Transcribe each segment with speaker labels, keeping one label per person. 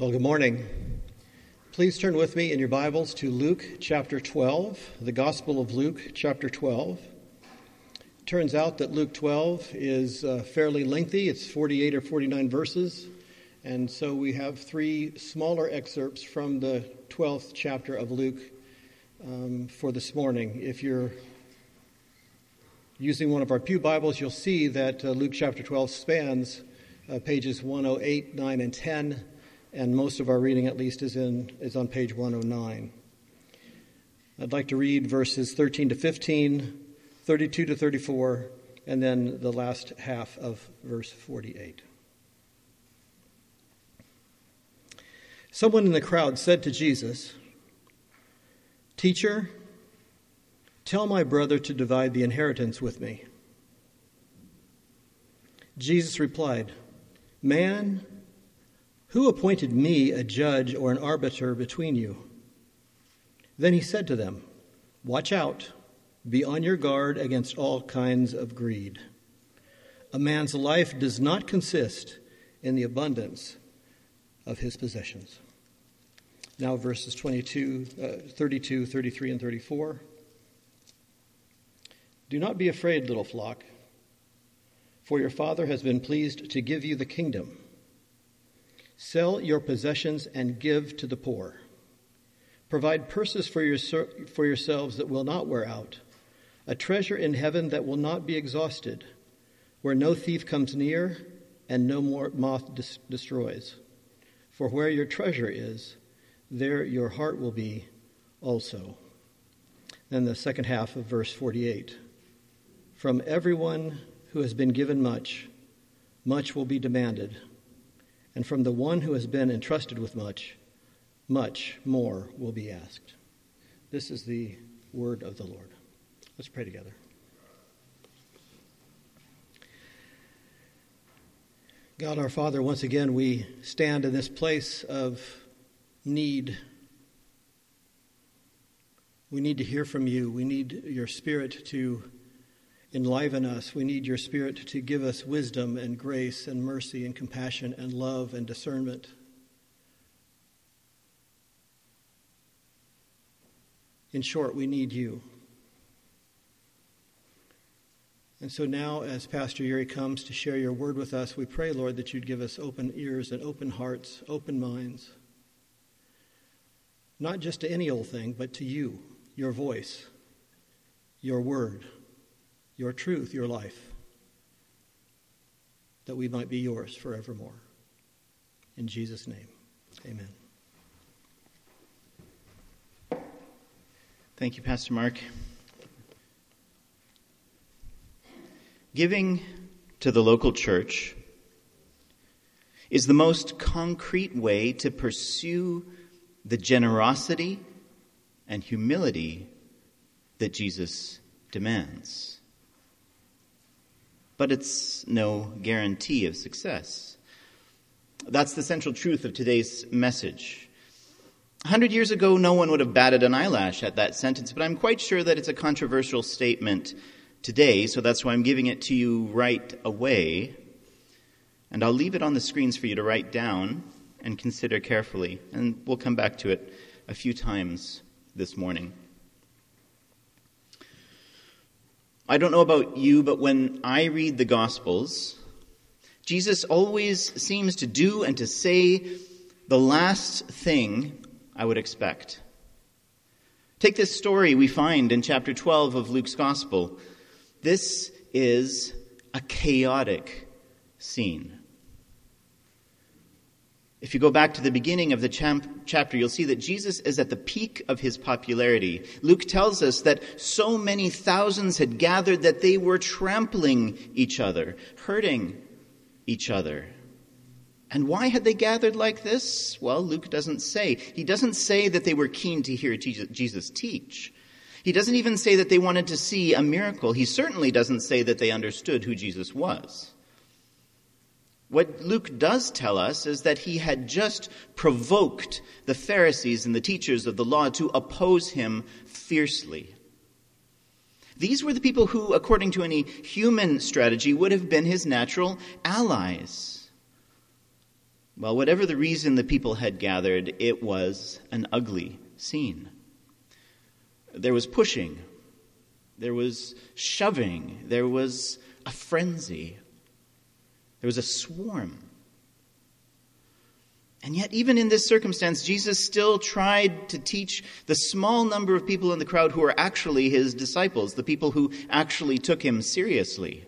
Speaker 1: Well, good morning. Please turn with me in your Bibles to Luke chapter 12, the Gospel of Luke chapter 12. It turns out that Luke 12 is uh, fairly lengthy, it's 48 or 49 verses, and so we have three smaller excerpts from the 12th chapter of Luke um, for this morning. If you're using one of our Pew Bibles, you'll see that uh, Luke chapter 12 spans uh, pages 108, 9, and 10 and most of our reading, at least, is, in, is on page 109. I'd like to read verses 13 to 15, 32 to 34, and then the last half of verse 48. Someone in the crowd said to Jesus, Teacher, tell my brother to divide the inheritance with me. Jesus replied, Man, who appointed me a judge or an arbiter between you? Then he said to them, Watch out, be on your guard against all kinds of greed. A man's life does not consist in the abundance of his possessions. Now, verses 22, uh, 32, 33, and 34. Do not be afraid, little flock, for your Father has been pleased to give you the kingdom. Sell your possessions and give to the poor. Provide purses for, your, for yourselves that will not wear out, a treasure in heaven that will not be exhausted, where no thief comes near and no more moth destroys. For where your treasure is, there your heart will be also. Then the second half of verse 48 From everyone who has been given much, much will be demanded and from the one who has been entrusted with much, much more will be asked. This is the word of the Lord. Let's pray together. God our Father, once again we stand in this place of need. We need to hear from you. We need your Spirit to enliven us. We need your Spirit to give us wisdom and grace and mercy and compassion and love and discernment. In short, we need you. And so now, as Pastor Yuri comes to share your word with us, we pray, Lord, that you'd give us open ears and open hearts, open minds. Not just to any old thing, but to you, your voice, your word your truth, your life, that we might be yours forevermore. In Jesus' name, amen.
Speaker 2: Thank you, Pastor Mark. Giving to the local church is the most concrete way to pursue the generosity and humility that Jesus demands but it's no guarantee of success. That's the central truth of today's message. A hundred years ago, no one would have batted an eyelash at that sentence, but I'm quite sure that it's a controversial statement today, so that's why I'm giving it to you right away. And I'll leave it on the screens for you to write down and consider carefully, and we'll come back to it a few times this morning. I don't know about you, but when I read the Gospels, Jesus always seems to do and to say the last thing I would expect. Take this story we find in chapter 12 of Luke's Gospel. This is a chaotic scene. If you go back to the beginning of the chapter, you'll see that Jesus is at the peak of his popularity. Luke tells us that so many thousands had gathered that they were trampling each other, hurting each other. And why had they gathered like this? Well, Luke doesn't say. He doesn't say that they were keen to hear Jesus teach. He doesn't even say that they wanted to see a miracle. He certainly doesn't say that they understood who Jesus was. What Luke does tell us is that he had just provoked the Pharisees and the teachers of the law to oppose him fiercely. These were the people who, according to any human strategy, would have been his natural allies. Well, whatever the reason the people had gathered, it was an ugly scene. There was pushing, there was shoving, there was a frenzy, there was a swarm. And yet, even in this circumstance, Jesus still tried to teach the small number of people in the crowd who were actually his disciples, the people who actually took him seriously.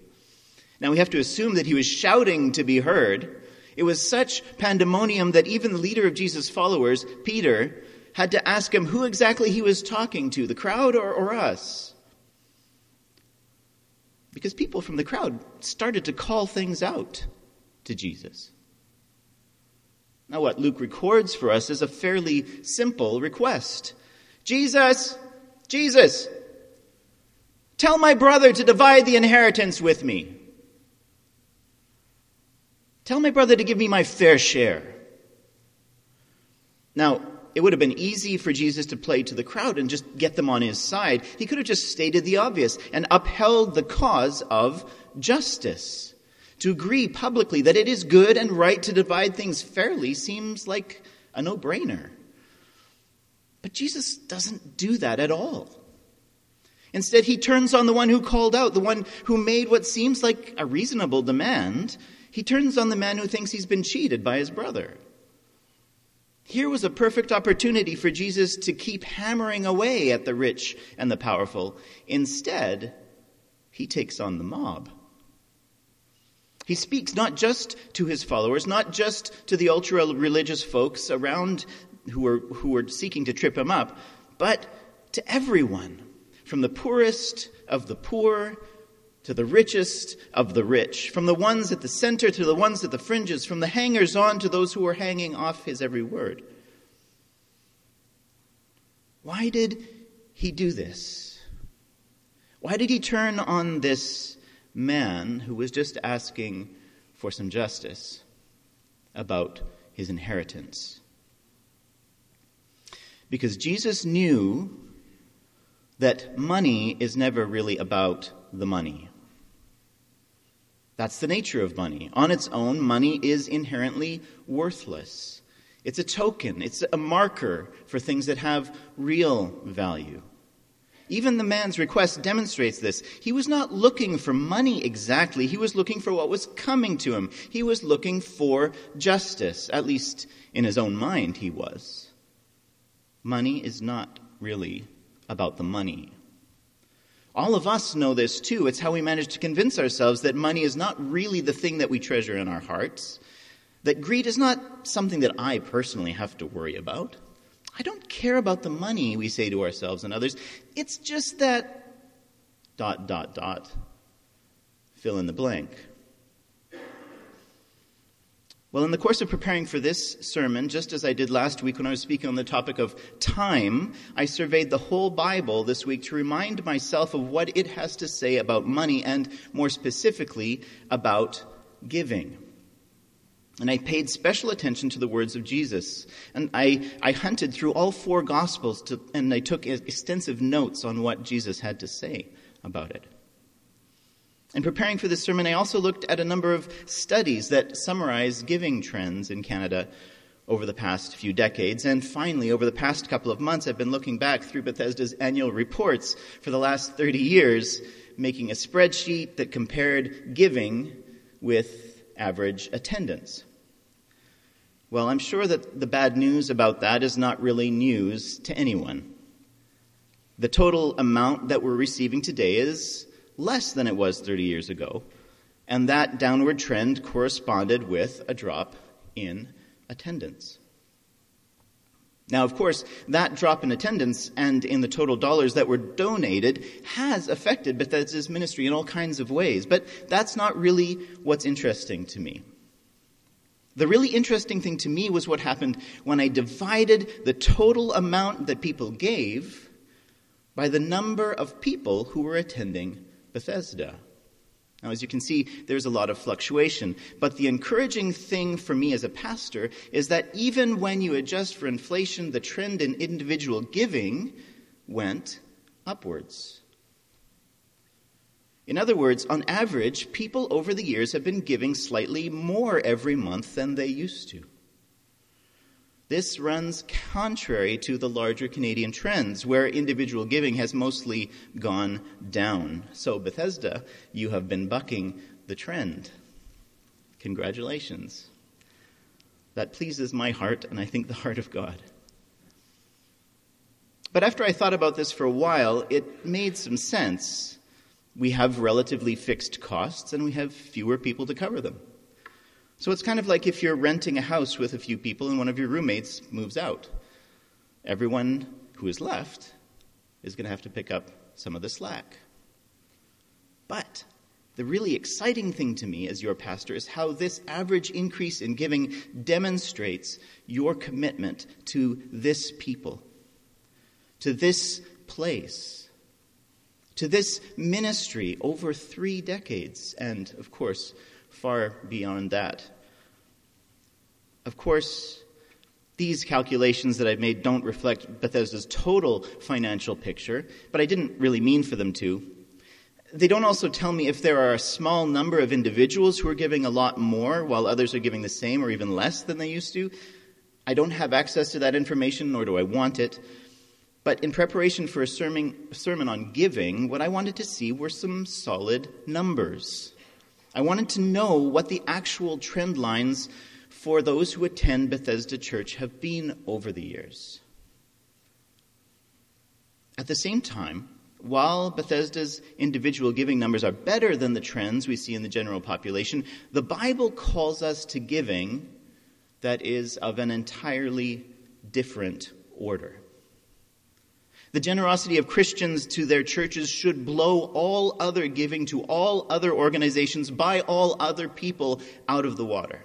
Speaker 2: Now, we have to assume that he was shouting to be heard. It was such pandemonium that even the leader of Jesus' followers, Peter, had to ask him who exactly he was talking to, the crowd or, or us. Because people from the crowd started to call things out to Jesus. Now, what Luke records for us is a fairly simple request Jesus, Jesus, tell my brother to divide the inheritance with me. Tell my brother to give me my fair share. Now, it would have been easy for Jesus to play to the crowd and just get them on his side. He could have just stated the obvious and upheld the cause of justice. To agree publicly that it is good and right to divide things fairly seems like a no brainer. But Jesus doesn't do that at all. Instead, he turns on the one who called out, the one who made what seems like a reasonable demand. He turns on the man who thinks he's been cheated by his brother. Here was a perfect opportunity for Jesus to keep hammering away at the rich and the powerful. Instead, he takes on the mob. He speaks not just to his followers, not just to the ultra religious folks around who were, who were seeking to trip him up, but to everyone, from the poorest of the poor to the richest of the rich, from the ones at the center to the ones at the fringes, from the hangers on to those who were hanging off his every word. Why did he do this? Why did he turn on this man who was just asking for some justice about his inheritance. Because Jesus knew that money is never really about the money. That's the nature of money. On its own, money is inherently worthless. It's a token, it's a marker for things that have real value. Even the man's request demonstrates this. He was not looking for money exactly, he was looking for what was coming to him. He was looking for justice, at least in his own mind, he was. Money is not really about the money. All of us know this too. It's how we manage to convince ourselves that money is not really the thing that we treasure in our hearts, that greed is not something that I personally have to worry about. I don't care about the money, we say to ourselves and others. It's just that dot, dot, dot. Fill in the blank. Well, in the course of preparing for this sermon, just as I did last week when I was speaking on the topic of time, I surveyed the whole Bible this week to remind myself of what it has to say about money and, more specifically, about giving. And I paid special attention to the words of Jesus. And I, I hunted through all four Gospels to, and I took extensive notes on what Jesus had to say about it. In preparing for this sermon, I also looked at a number of studies that summarize giving trends in Canada over the past few decades. And finally, over the past couple of months, I've been looking back through Bethesda's annual reports for the last 30 years, making a spreadsheet that compared giving with average attendance. Well, I'm sure that the bad news about that is not really news to anyone. The total amount that we're receiving today is less than it was 30 years ago, and that downward trend corresponded with a drop in attendance. Now, of course, that drop in attendance and in the total dollars that were donated has affected Bethesda's ministry in all kinds of ways, but that's not really what's interesting to me. The really interesting thing to me was what happened when I divided the total amount that people gave by the number of people who were attending Bethesda. Now, as you can see, there's a lot of fluctuation. But the encouraging thing for me as a pastor is that even when you adjust for inflation, the trend in individual giving went upwards. In other words, on average, people over the years have been giving slightly more every month than they used to. This runs contrary to the larger Canadian trends, where individual giving has mostly gone down. So, Bethesda, you have been bucking the trend. Congratulations. That pleases my heart, and I think the heart of God. But after I thought about this for a while, it made some sense. We have relatively fixed costs, and we have fewer people to cover them. So it's kind of like if you're renting a house with a few people and one of your roommates moves out. Everyone who is left is going to have to pick up some of the slack. But the really exciting thing to me as your pastor is how this average increase in giving demonstrates your commitment to this people, to this place, to this ministry over three decades, and of course, far beyond that. Of course, these calculations that I've made don't reflect Bethesda's total financial picture, but I didn't really mean for them to. They don't also tell me if there are a small number of individuals who are giving a lot more while others are giving the same or even less than they used to. I don't have access to that information, nor do I want it. But in preparation for a sermon, on giving, what I wanted to see were some solid numbers. I wanted to know what the actual trend lines for those who attend Bethesda Church have been over the years. At the same time, while Bethesda's individual giving numbers are better than the trends we see in the general population, the Bible calls us to giving that is of an entirely different order. The generosity of Christians to their churches should blow all other giving to all other organizations by all other people out of the water.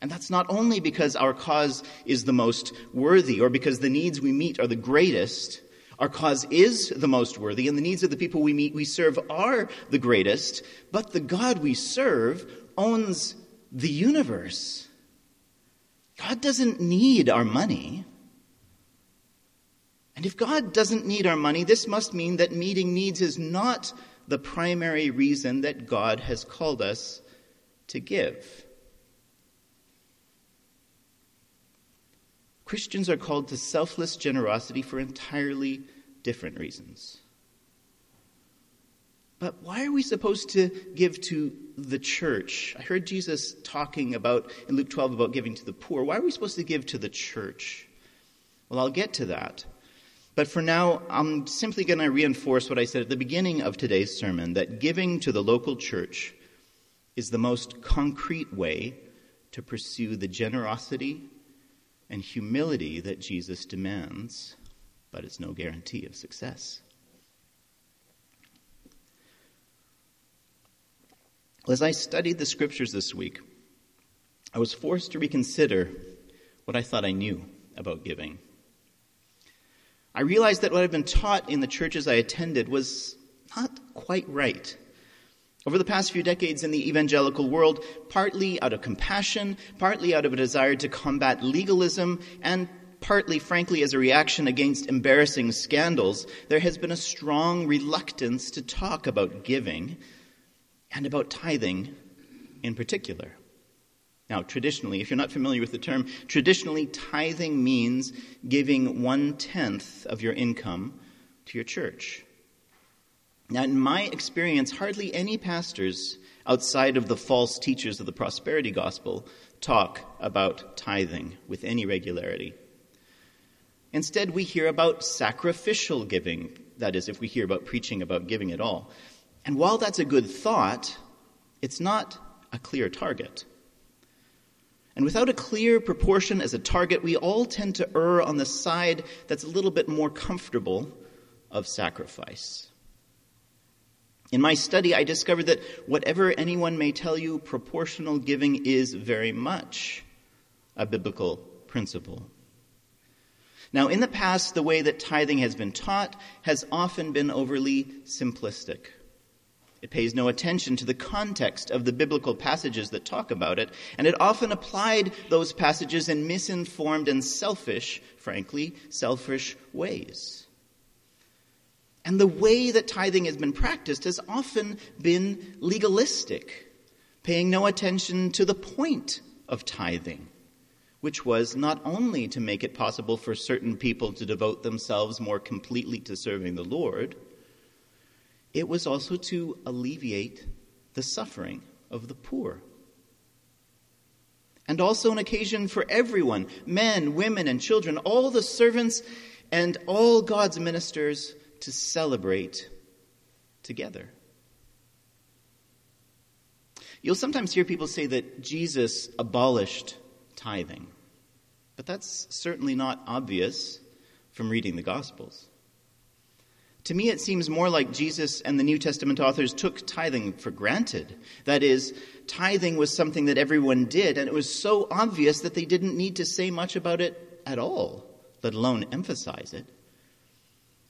Speaker 2: And that's not only because our cause is the most worthy or because the needs we meet are the greatest, our cause is the most worthy, and the needs of the people we meet, we serve are the greatest, but the God we serve owns the universe. God doesn't need our money. And if God doesn't need our money, this must mean that meeting needs is not the primary reason that God has called us to give. Christians are called to selfless generosity for entirely different reasons. But why are we supposed to give to the church? I heard Jesus talking about in Luke 12 about giving to the poor. Why are we supposed to give to the church? Well, I'll get to that. But for now, I'm simply going to reinforce what I said at the beginning of today's sermon that giving to the local church is the most concrete way to pursue the generosity and humility that Jesus demands, but it's no guarantee of success. As I studied the scriptures this week, I was forced to reconsider what I thought I knew about giving. I realized that what I'd been taught in the churches I attended was not quite right. Over the past few decades in the evangelical world, partly out of compassion, partly out of a desire to combat legalism, and partly, frankly, as a reaction against embarrassing scandals, there has been a strong reluctance to talk about giving and about tithing in particular. Now, traditionally, if you're not familiar with the term, traditionally, tithing means giving one tenth of your income to your church. Now, in my experience, hardly any pastors outside of the false teachers of the prosperity gospel talk about tithing with any regularity. Instead, we hear about sacrificial giving, that is, if we hear about preaching about giving at all. And while that's a good thought, it's not a clear target. And without a clear proportion as a target, we all tend to err on the side that's a little bit more comfortable of sacrifice. In my study, I discovered that whatever anyone may tell you, proportional giving is very much a biblical principle. Now, in the past, the way that tithing has been taught has often been overly simplistic. It pays no attention to the context of the biblical passages that talk about it, and it often applied those passages in misinformed and selfish, frankly, selfish ways. And the way that tithing has been practiced has often been legalistic, paying no attention to the point of tithing, which was not only to make it possible for certain people to devote themselves more completely to serving the Lord, it was also to alleviate the suffering of the poor. And also an occasion for everyone men, women, and children, all the servants, and all God's ministers to celebrate together. You'll sometimes hear people say that Jesus abolished tithing, but that's certainly not obvious from reading the Gospels. To me, it seems more like Jesus and the New Testament authors took tithing for granted. That is, tithing was something that everyone did, and it was so obvious that they didn't need to say much about it at all, let alone emphasize it.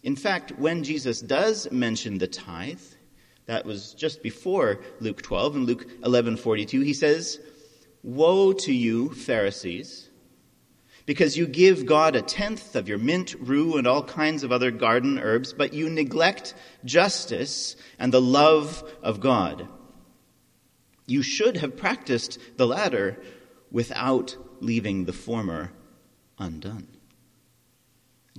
Speaker 2: In fact, when Jesus does mention the tithe, that was just before Luke 12 and Luke 11:42, he says, "Woe to you, Pharisees, because you give God a tenth of your mint, rue, and all kinds of other garden herbs, but you neglect justice and the love of God. You should have practiced the latter without leaving the former undone.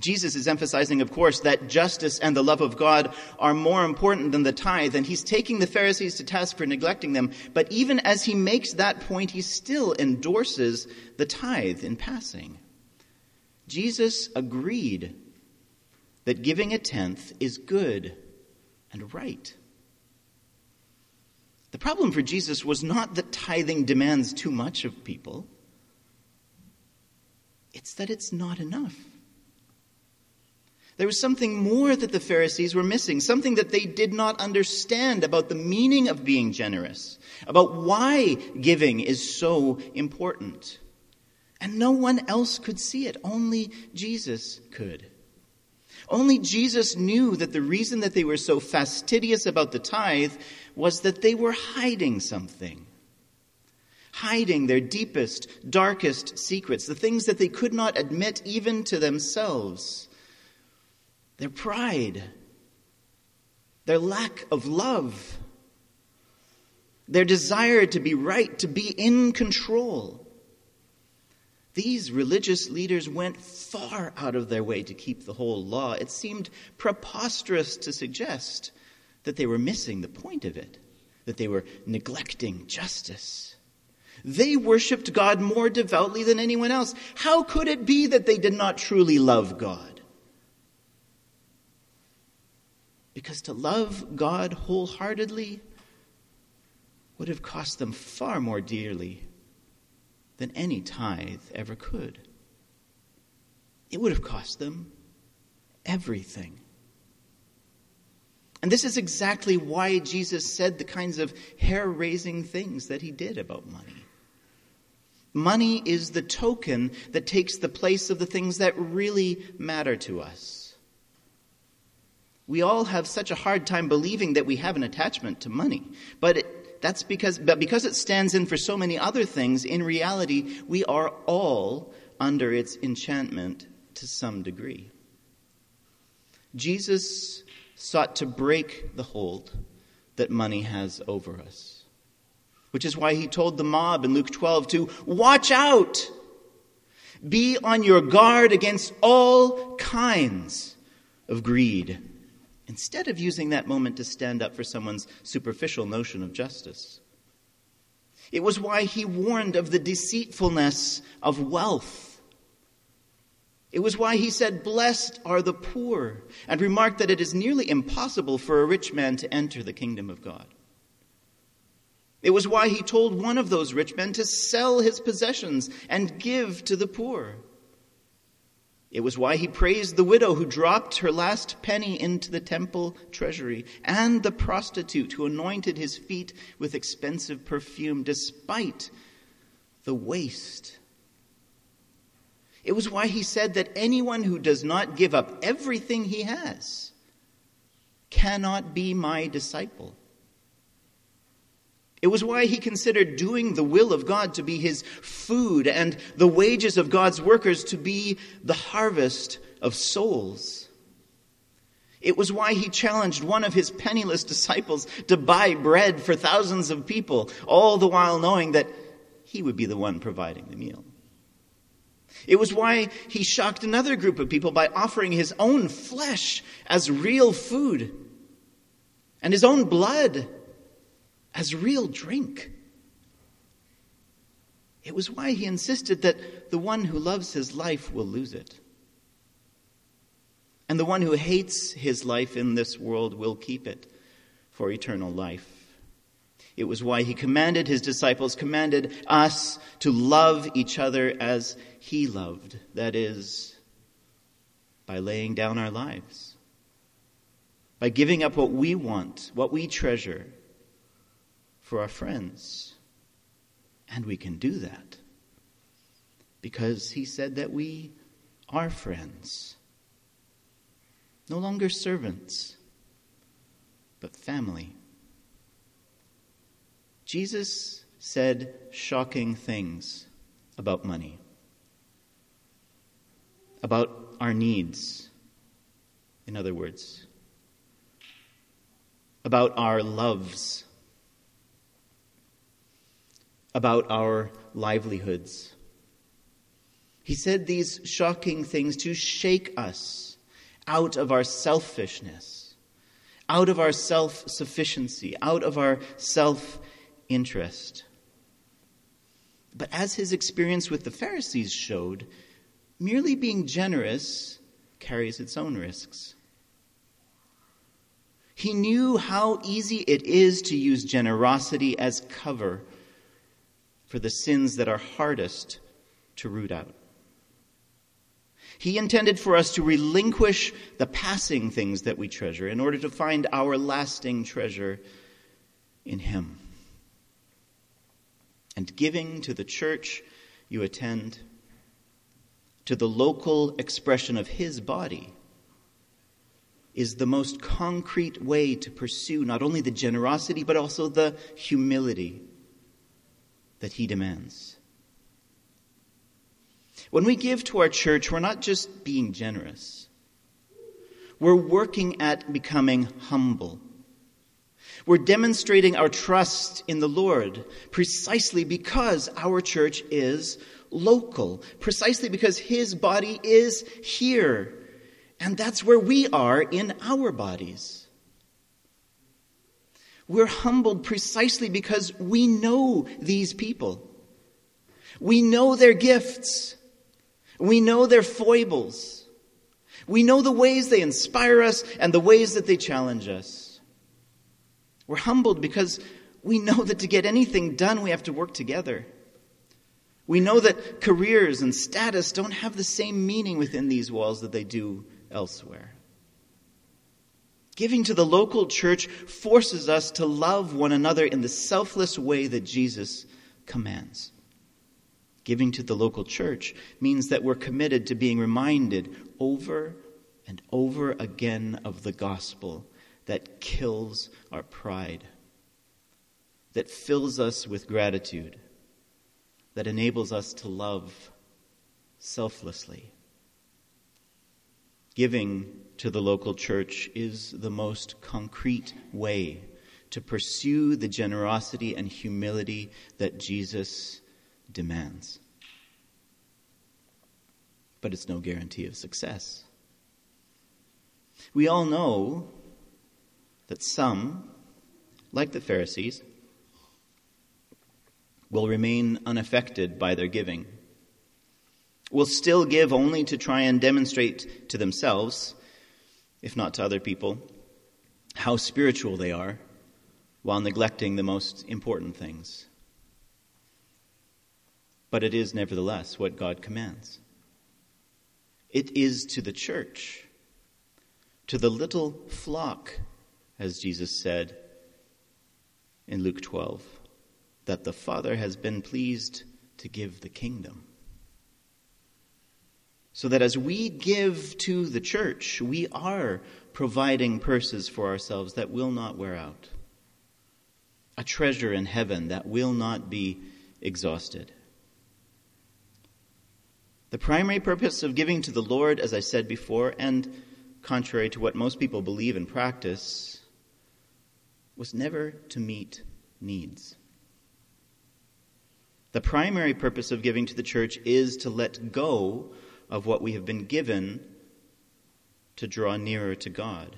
Speaker 2: Jesus is emphasizing, of course, that justice and the love of God are more important than the tithe, and he's taking the Pharisees to task for neglecting them. But even as he makes that point, he still endorses the tithe in passing. Jesus agreed that giving a tenth is good and right. The problem for Jesus was not that tithing demands too much of people, it's that it's not enough. There was something more that the Pharisees were missing, something that they did not understand about the meaning of being generous, about why giving is so important. And no one else could see it, only Jesus could. Only Jesus knew that the reason that they were so fastidious about the tithe was that they were hiding something. Hiding their deepest, darkest secrets, the things that they could not admit even to themselves their pride, their lack of love, their desire to be right, to be in control. These religious leaders went far out of their way to keep the whole law. It seemed preposterous to suggest that they were missing the point of it, that they were neglecting justice. They worshiped God more devoutly than anyone else. How could it be that they did not truly love God? Because to love God wholeheartedly would have cost them far more dearly than any tithe ever could. It would have cost them everything. And this is exactly why Jesus said the kinds of hair raising things that he did about money. Money is the token that takes the place of the things that really matter to us. We all have such a hard time believing that we have an attachment to money. But it, that's because, but because it stands in for so many other things, in reality, we are all under its enchantment to some degree. Jesus sought to break the hold that money has over us, which is why he told the mob in Luke 12 to watch out, be on your guard against all kinds of greed instead of using that moment to stand up for someone's superficial notion of justice. It was why he warned of the deceitfulness of wealth. It was why he said, Blessed are the poor, and remarked that it is nearly impossible for a rich man to enter the kingdom of God. It was why he told one of those rich men to sell his possessions and give to the poor. It was why he praised the widow who dropped her last penny into the temple treasury, and the prostitute who anointed his feet with expensive perfume despite the waste. It was why he said that anyone who does not give up everything he has cannot be my disciple. It was why he considered doing the will of God to be his food and the wages of God's workers to be the harvest of souls. It was why he challenged one of his penniless disciples to buy bread for thousands of people, all the while knowing that he would be the one providing the meal. It was why he shocked another group of people by offering his own flesh as real food and his own blood as real drink. It was why he insisted that the one who loves his life will lose it. And the one who hates his life in this world will keep it for eternal life. It was why he commanded his disciples, commanded us to love each other as he loved. That is, by laying down our lives, by giving up what we want, what we treasure for our friends. And we can do that because he said that we are friends, no longer servants, but family. Jesus said shocking things about money, about our needs, in other words, about our loves, about our livelihoods. He said these shocking things to shake us out of our selfishness, out of our self sufficiency, out of our self interest. But as his experience with the Pharisees showed, merely being generous carries its own risks. He knew how easy it is to use generosity as cover for the sins that are hardest to root out. He intended for us to relinquish the passing things that we treasure in order to find our lasting treasure in Him and giving to the church you attend, to the local expression of His body, is the most concrete way to pursue not only the generosity, but also the humility that He demands. When we give to our church, we're not just being generous, we're working at becoming humble we're demonstrating our trust in the Lord precisely because our church is local, precisely because His body is here. And that's where we are in our bodies. We're humbled precisely because we know these people. We know their gifts. We know their foibles. We know the ways they inspire us and the ways that they challenge us. We're humbled because we know that to get anything done, we have to work together. We know that careers and status don't have the same meaning within these walls that they do elsewhere. Giving to the local church forces us to love one another in the selfless way that Jesus commands. Giving to the local church means that we're committed to being reminded over and over again of the gospel that kills our pride, that fills us with gratitude, that enables us to love selflessly. Giving to the local church is the most concrete way to pursue the generosity and humility that Jesus demands. But it's no guarantee of success. We all know that some, like the Pharisees, will remain unaffected by their giving, will still give only to try and demonstrate to themselves, if not to other people, how spiritual they are, while neglecting the most important things. But it is nevertheless what God commands. It is to the church, to the little flock as Jesus said in Luke 12, that the Father has been pleased to give the kingdom. So that as we give to the church, we are providing purses for ourselves that will not wear out, a treasure in heaven that will not be exhausted. The primary purpose of giving to the Lord, as I said before, and contrary to what most people believe and practice, was never to meet needs. The primary purpose of giving to the church is to let go of what we have been given to draw nearer to God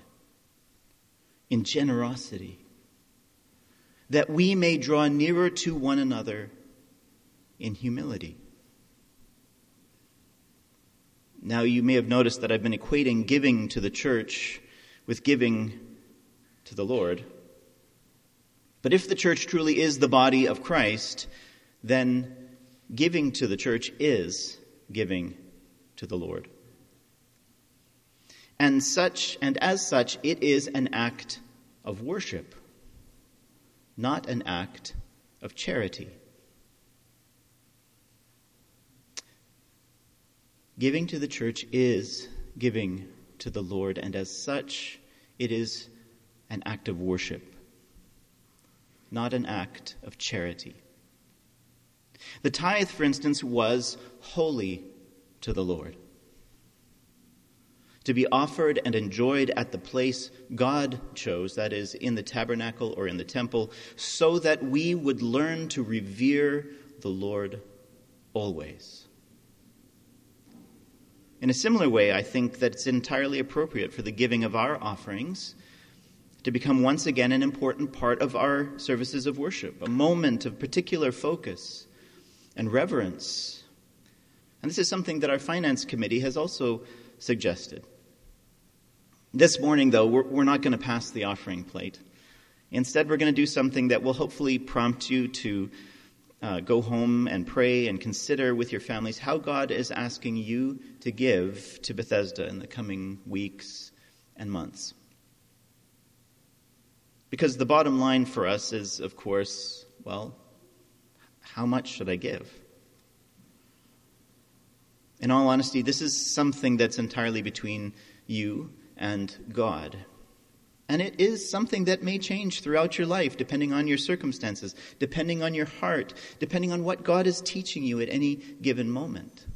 Speaker 2: in generosity, that we may draw nearer to one another in humility. Now, you may have noticed that I've been equating giving to the church with giving to the Lord. But if the church truly is the body of Christ, then giving to the church is giving to the Lord. And such and as such it is an act of worship, not an act of charity. Giving to the church is giving to the Lord, and as such, it is an act of worship, not an act of charity. The tithe, for instance, was holy to the Lord. To be offered and enjoyed at the place God chose, that is, in the tabernacle or in the temple, so that we would learn to revere the Lord always. In a similar way, I think that it's entirely appropriate for the giving of our offerings to become once again an important part of our services of worship, a moment of particular focus and reverence. And this is something that our finance committee has also suggested. This morning, though, we're, we're not going to pass the offering plate. Instead, we're going to do something that will hopefully prompt you to uh, go home and pray and consider with your families how God is asking you to give to Bethesda in the coming weeks and months. Because the bottom line for us is, of course, well, how much should I give? In all honesty, this is something that's entirely between you and God. And it is something that may change throughout your life, depending on your circumstances, depending on your heart, depending on what God is teaching you at any given moment.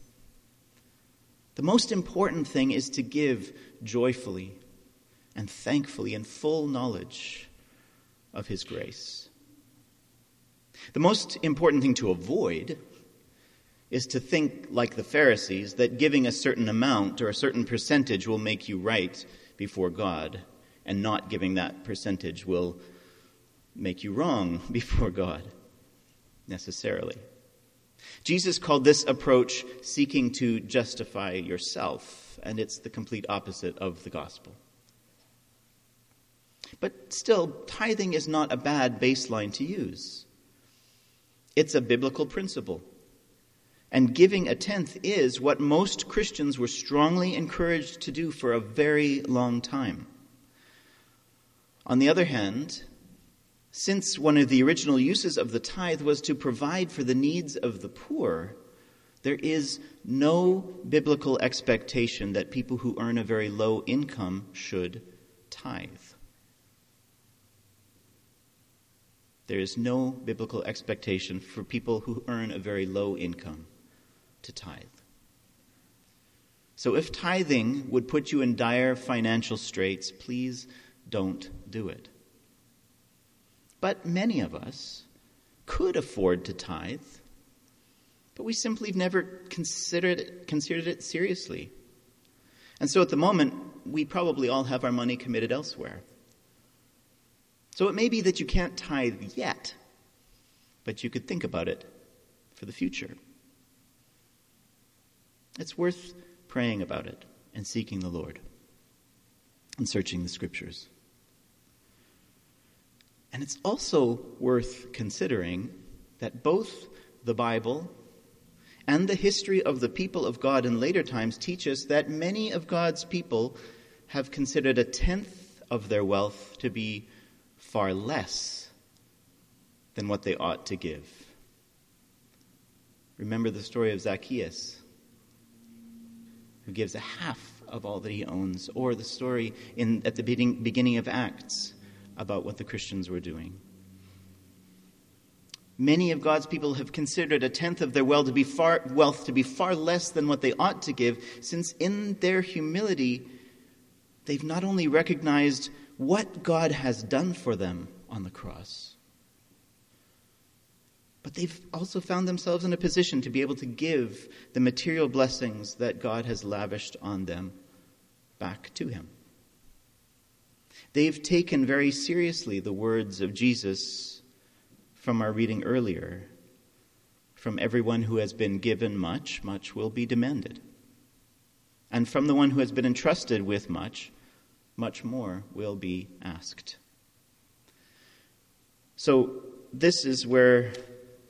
Speaker 2: The most important thing is to give joyfully and thankfully in full knowledge of His grace. The most important thing to avoid is to think like the Pharisees that giving a certain amount or a certain percentage will make you right before God and not giving that percentage will make you wrong before God, necessarily. Jesus called this approach seeking to justify yourself, and it's the complete opposite of the gospel. But still, tithing is not a bad baseline to use. It's a biblical principle. And giving a tenth is what most Christians were strongly encouraged to do for a very long time. On the other hand, since one of the original uses of the tithe was to provide for the needs of the poor, there is no biblical expectation that people who earn a very low income should tithe. There is no biblical expectation for people who earn a very low income to tithe. So if tithing would put you in dire financial straits, please don't do it. But many of us could afford to tithe, but we simply have never considered it, considered it seriously. And so at the moment, we probably all have our money committed elsewhere. So it may be that you can't tithe yet, but you could think about it for the future. It's worth praying about it and seeking the Lord and searching the scriptures. And it's also worth considering that both the Bible and the history of the people of God in later times teach us that many of God's people have considered a tenth of their wealth to be far less than what they ought to give. Remember the story of Zacchaeus, who gives a half of all that he owns, or the story in, at the beginning of Acts about what the Christians were doing. Many of God's people have considered a tenth of their wealth to be far, wealth to be far less than what they ought to give, since in their humility, they've not only recognized what God has done for them on the cross, but they've also found themselves in a position to be able to give the material blessings that God has lavished on them back to Him. They've taken very seriously the words of Jesus from our reading earlier from everyone who has been given much, much will be demanded. And from the one who has been entrusted with much, much more will be asked. So, this is where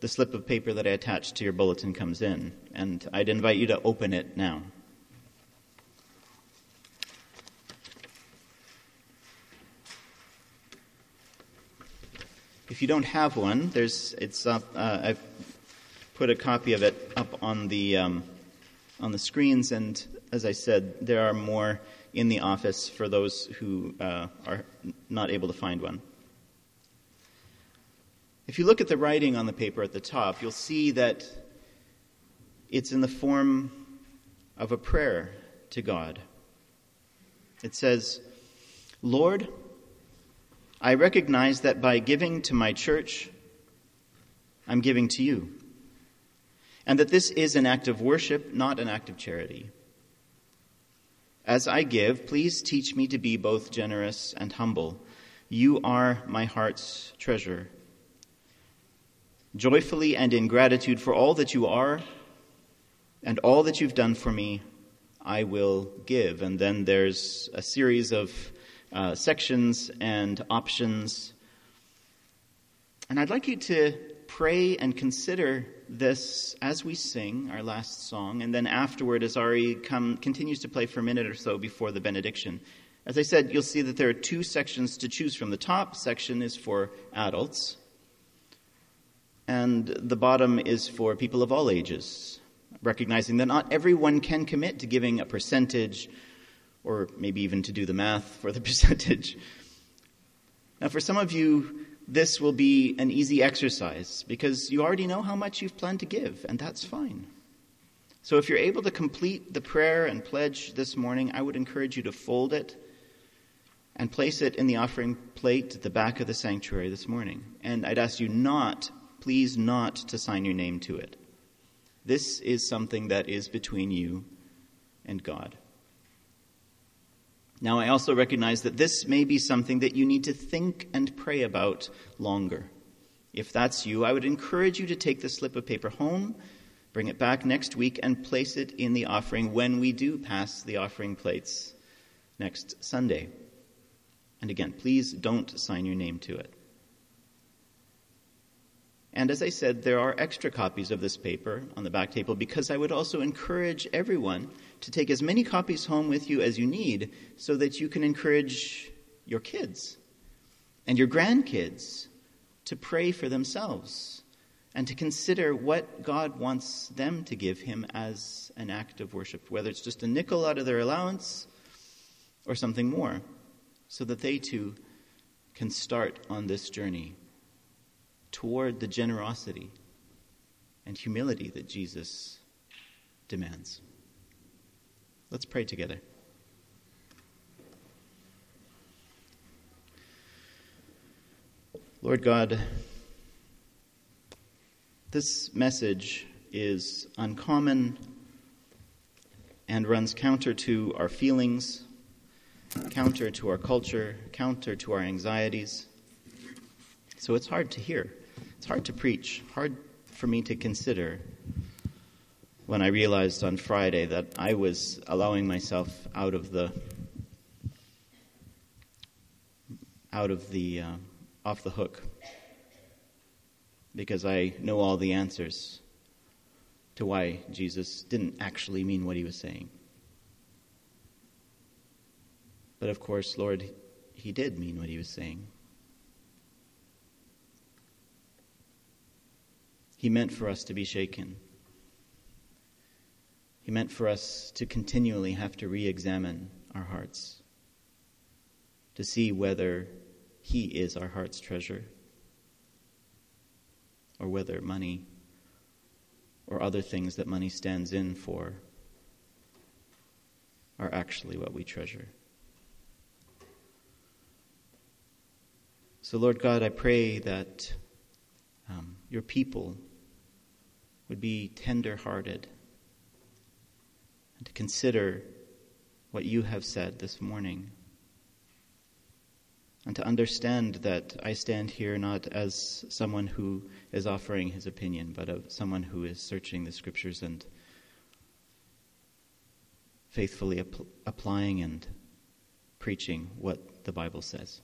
Speaker 2: the slip of paper that I attached to your bulletin comes in, and I'd invite you to open it now. If you don't have one, there's it's up. Uh, I've put a copy of it up on the um, on the screens, and as I said, there are more in the office for those who uh, are not able to find one. If you look at the writing on the paper at the top, you'll see that it's in the form of a prayer to God. It says, Lord, I recognize that by giving to my church, I'm giving to you, and that this is an act of worship, not an act of charity. As I give, please teach me to be both generous and humble. You are my heart's treasure joyfully and in gratitude for all that you are and all that you've done for me, I will give. And then there's a series of uh, sections and options. And I'd like you to pray and consider this as we sing our last song, and then afterward, as Ari come, continues to play for a minute or so before the benediction. As I said, you'll see that there are two sections to choose from. The top section is for adults, and the bottom is for people of all ages, recognizing that not everyone can commit to giving a percentage or maybe even to do the math for the percentage. Now, for some of you, this will be an easy exercise because you already know how much you've planned to give, and that's fine. So, if you're able to complete the prayer and pledge this morning, I would encourage you to fold it and place it in the offering plate at the back of the sanctuary this morning. And I'd ask you not please not to sign your name to it. This is something that is between you and God. Now, I also recognize that this may be something that you need to think and pray about longer. If that's you, I would encourage you to take the slip of paper home, bring it back next week, and place it in the offering when we do pass the offering plates next Sunday. And again, please don't sign your name to it. And as I said, there are extra copies of this paper on the back table because I would also encourage everyone to take as many copies home with you as you need so that you can encourage your kids and your grandkids to pray for themselves and to consider what God wants them to give Him as an act of worship, whether it's just a nickel out of their allowance or something more, so that they too can start on this journey toward the generosity and humility that Jesus demands. Let's pray together. Lord God, this message is uncommon and runs counter to our feelings, counter to our culture, counter to our anxieties. So it's hard to hear. It's hard to preach, hard for me to consider when I realized on Friday that I was allowing myself out of the out of the uh, off the hook because I know all the answers to why Jesus didn't actually mean what he was saying. But of course, Lord, he did mean what he was saying. He meant for us to be shaken. He meant for us to continually have to re examine our hearts, to see whether He is our heart's treasure, or whether money or other things that money stands in for are actually what we treasure. So, Lord God, I pray that um, your people would be tender hearted and to consider what you have said this morning. And to understand that I stand here not as someone who is offering his opinion, but of someone who is searching the scriptures and faithfully ap- applying and preaching what the Bible says.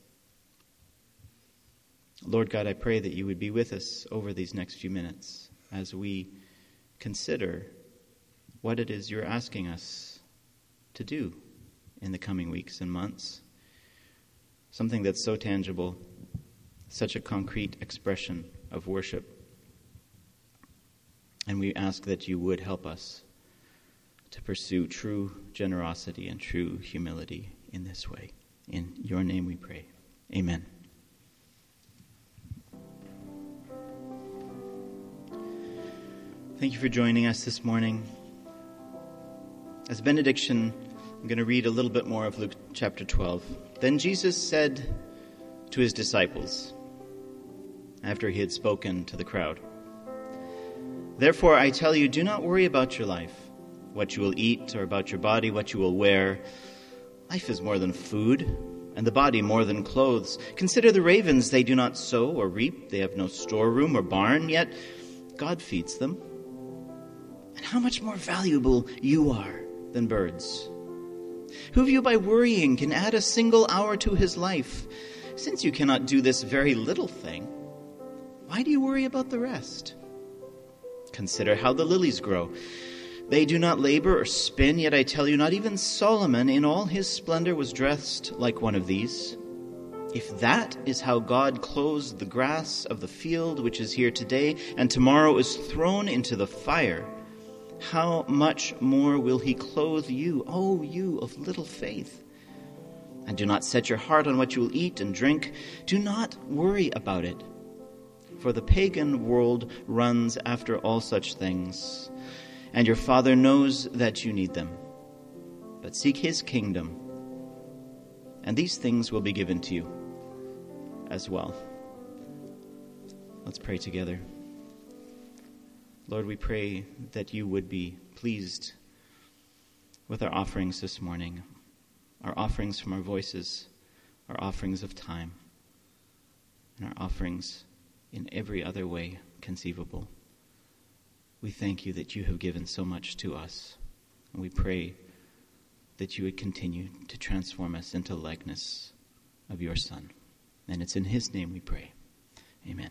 Speaker 2: Lord God, I pray that you would be with us over these next few minutes as we consider what it is you're asking us to do in the coming weeks and months. Something that's so tangible, such a concrete expression of worship. And we ask that you would help us to pursue true generosity and true humility in this way. In your name we pray. Amen. Thank you for joining us this morning. As benediction, I'm going to read a little bit more of Luke chapter 12. Then Jesus said to his disciples, after he had spoken to the crowd, Therefore I tell you, do not worry about your life, what you will eat, or about your body, what you will wear. Life is more than food, and the body more than clothes. Consider the ravens, they do not sow or reap, they have no storeroom or barn, yet God feeds them how much more valuable you are than birds. Who of you by worrying can add a single hour to his life? Since you cannot do this very little thing, why do you worry about the rest? Consider how the lilies grow. They do not labor or spin, yet I tell you, not even Solomon in all his splendor was dressed like one of these. If that is how God clothes the grass of the field, which is here today, and tomorrow is thrown into the fire, how much more will he clothe you, O you of little faith? And do not set your heart on what you will eat and drink. Do not worry about it. For the pagan world runs after all such things, and your Father knows that you need them. But seek his kingdom, and these things will be given to you as well. Let's pray together. Lord, we pray that you would be pleased with our offerings this morning, our offerings from our voices, our offerings of time, and our offerings in every other way conceivable. We thank you that you have given so much to us, and we pray that you would continue to transform us into likeness of your Son. And it's in his name we pray. Amen.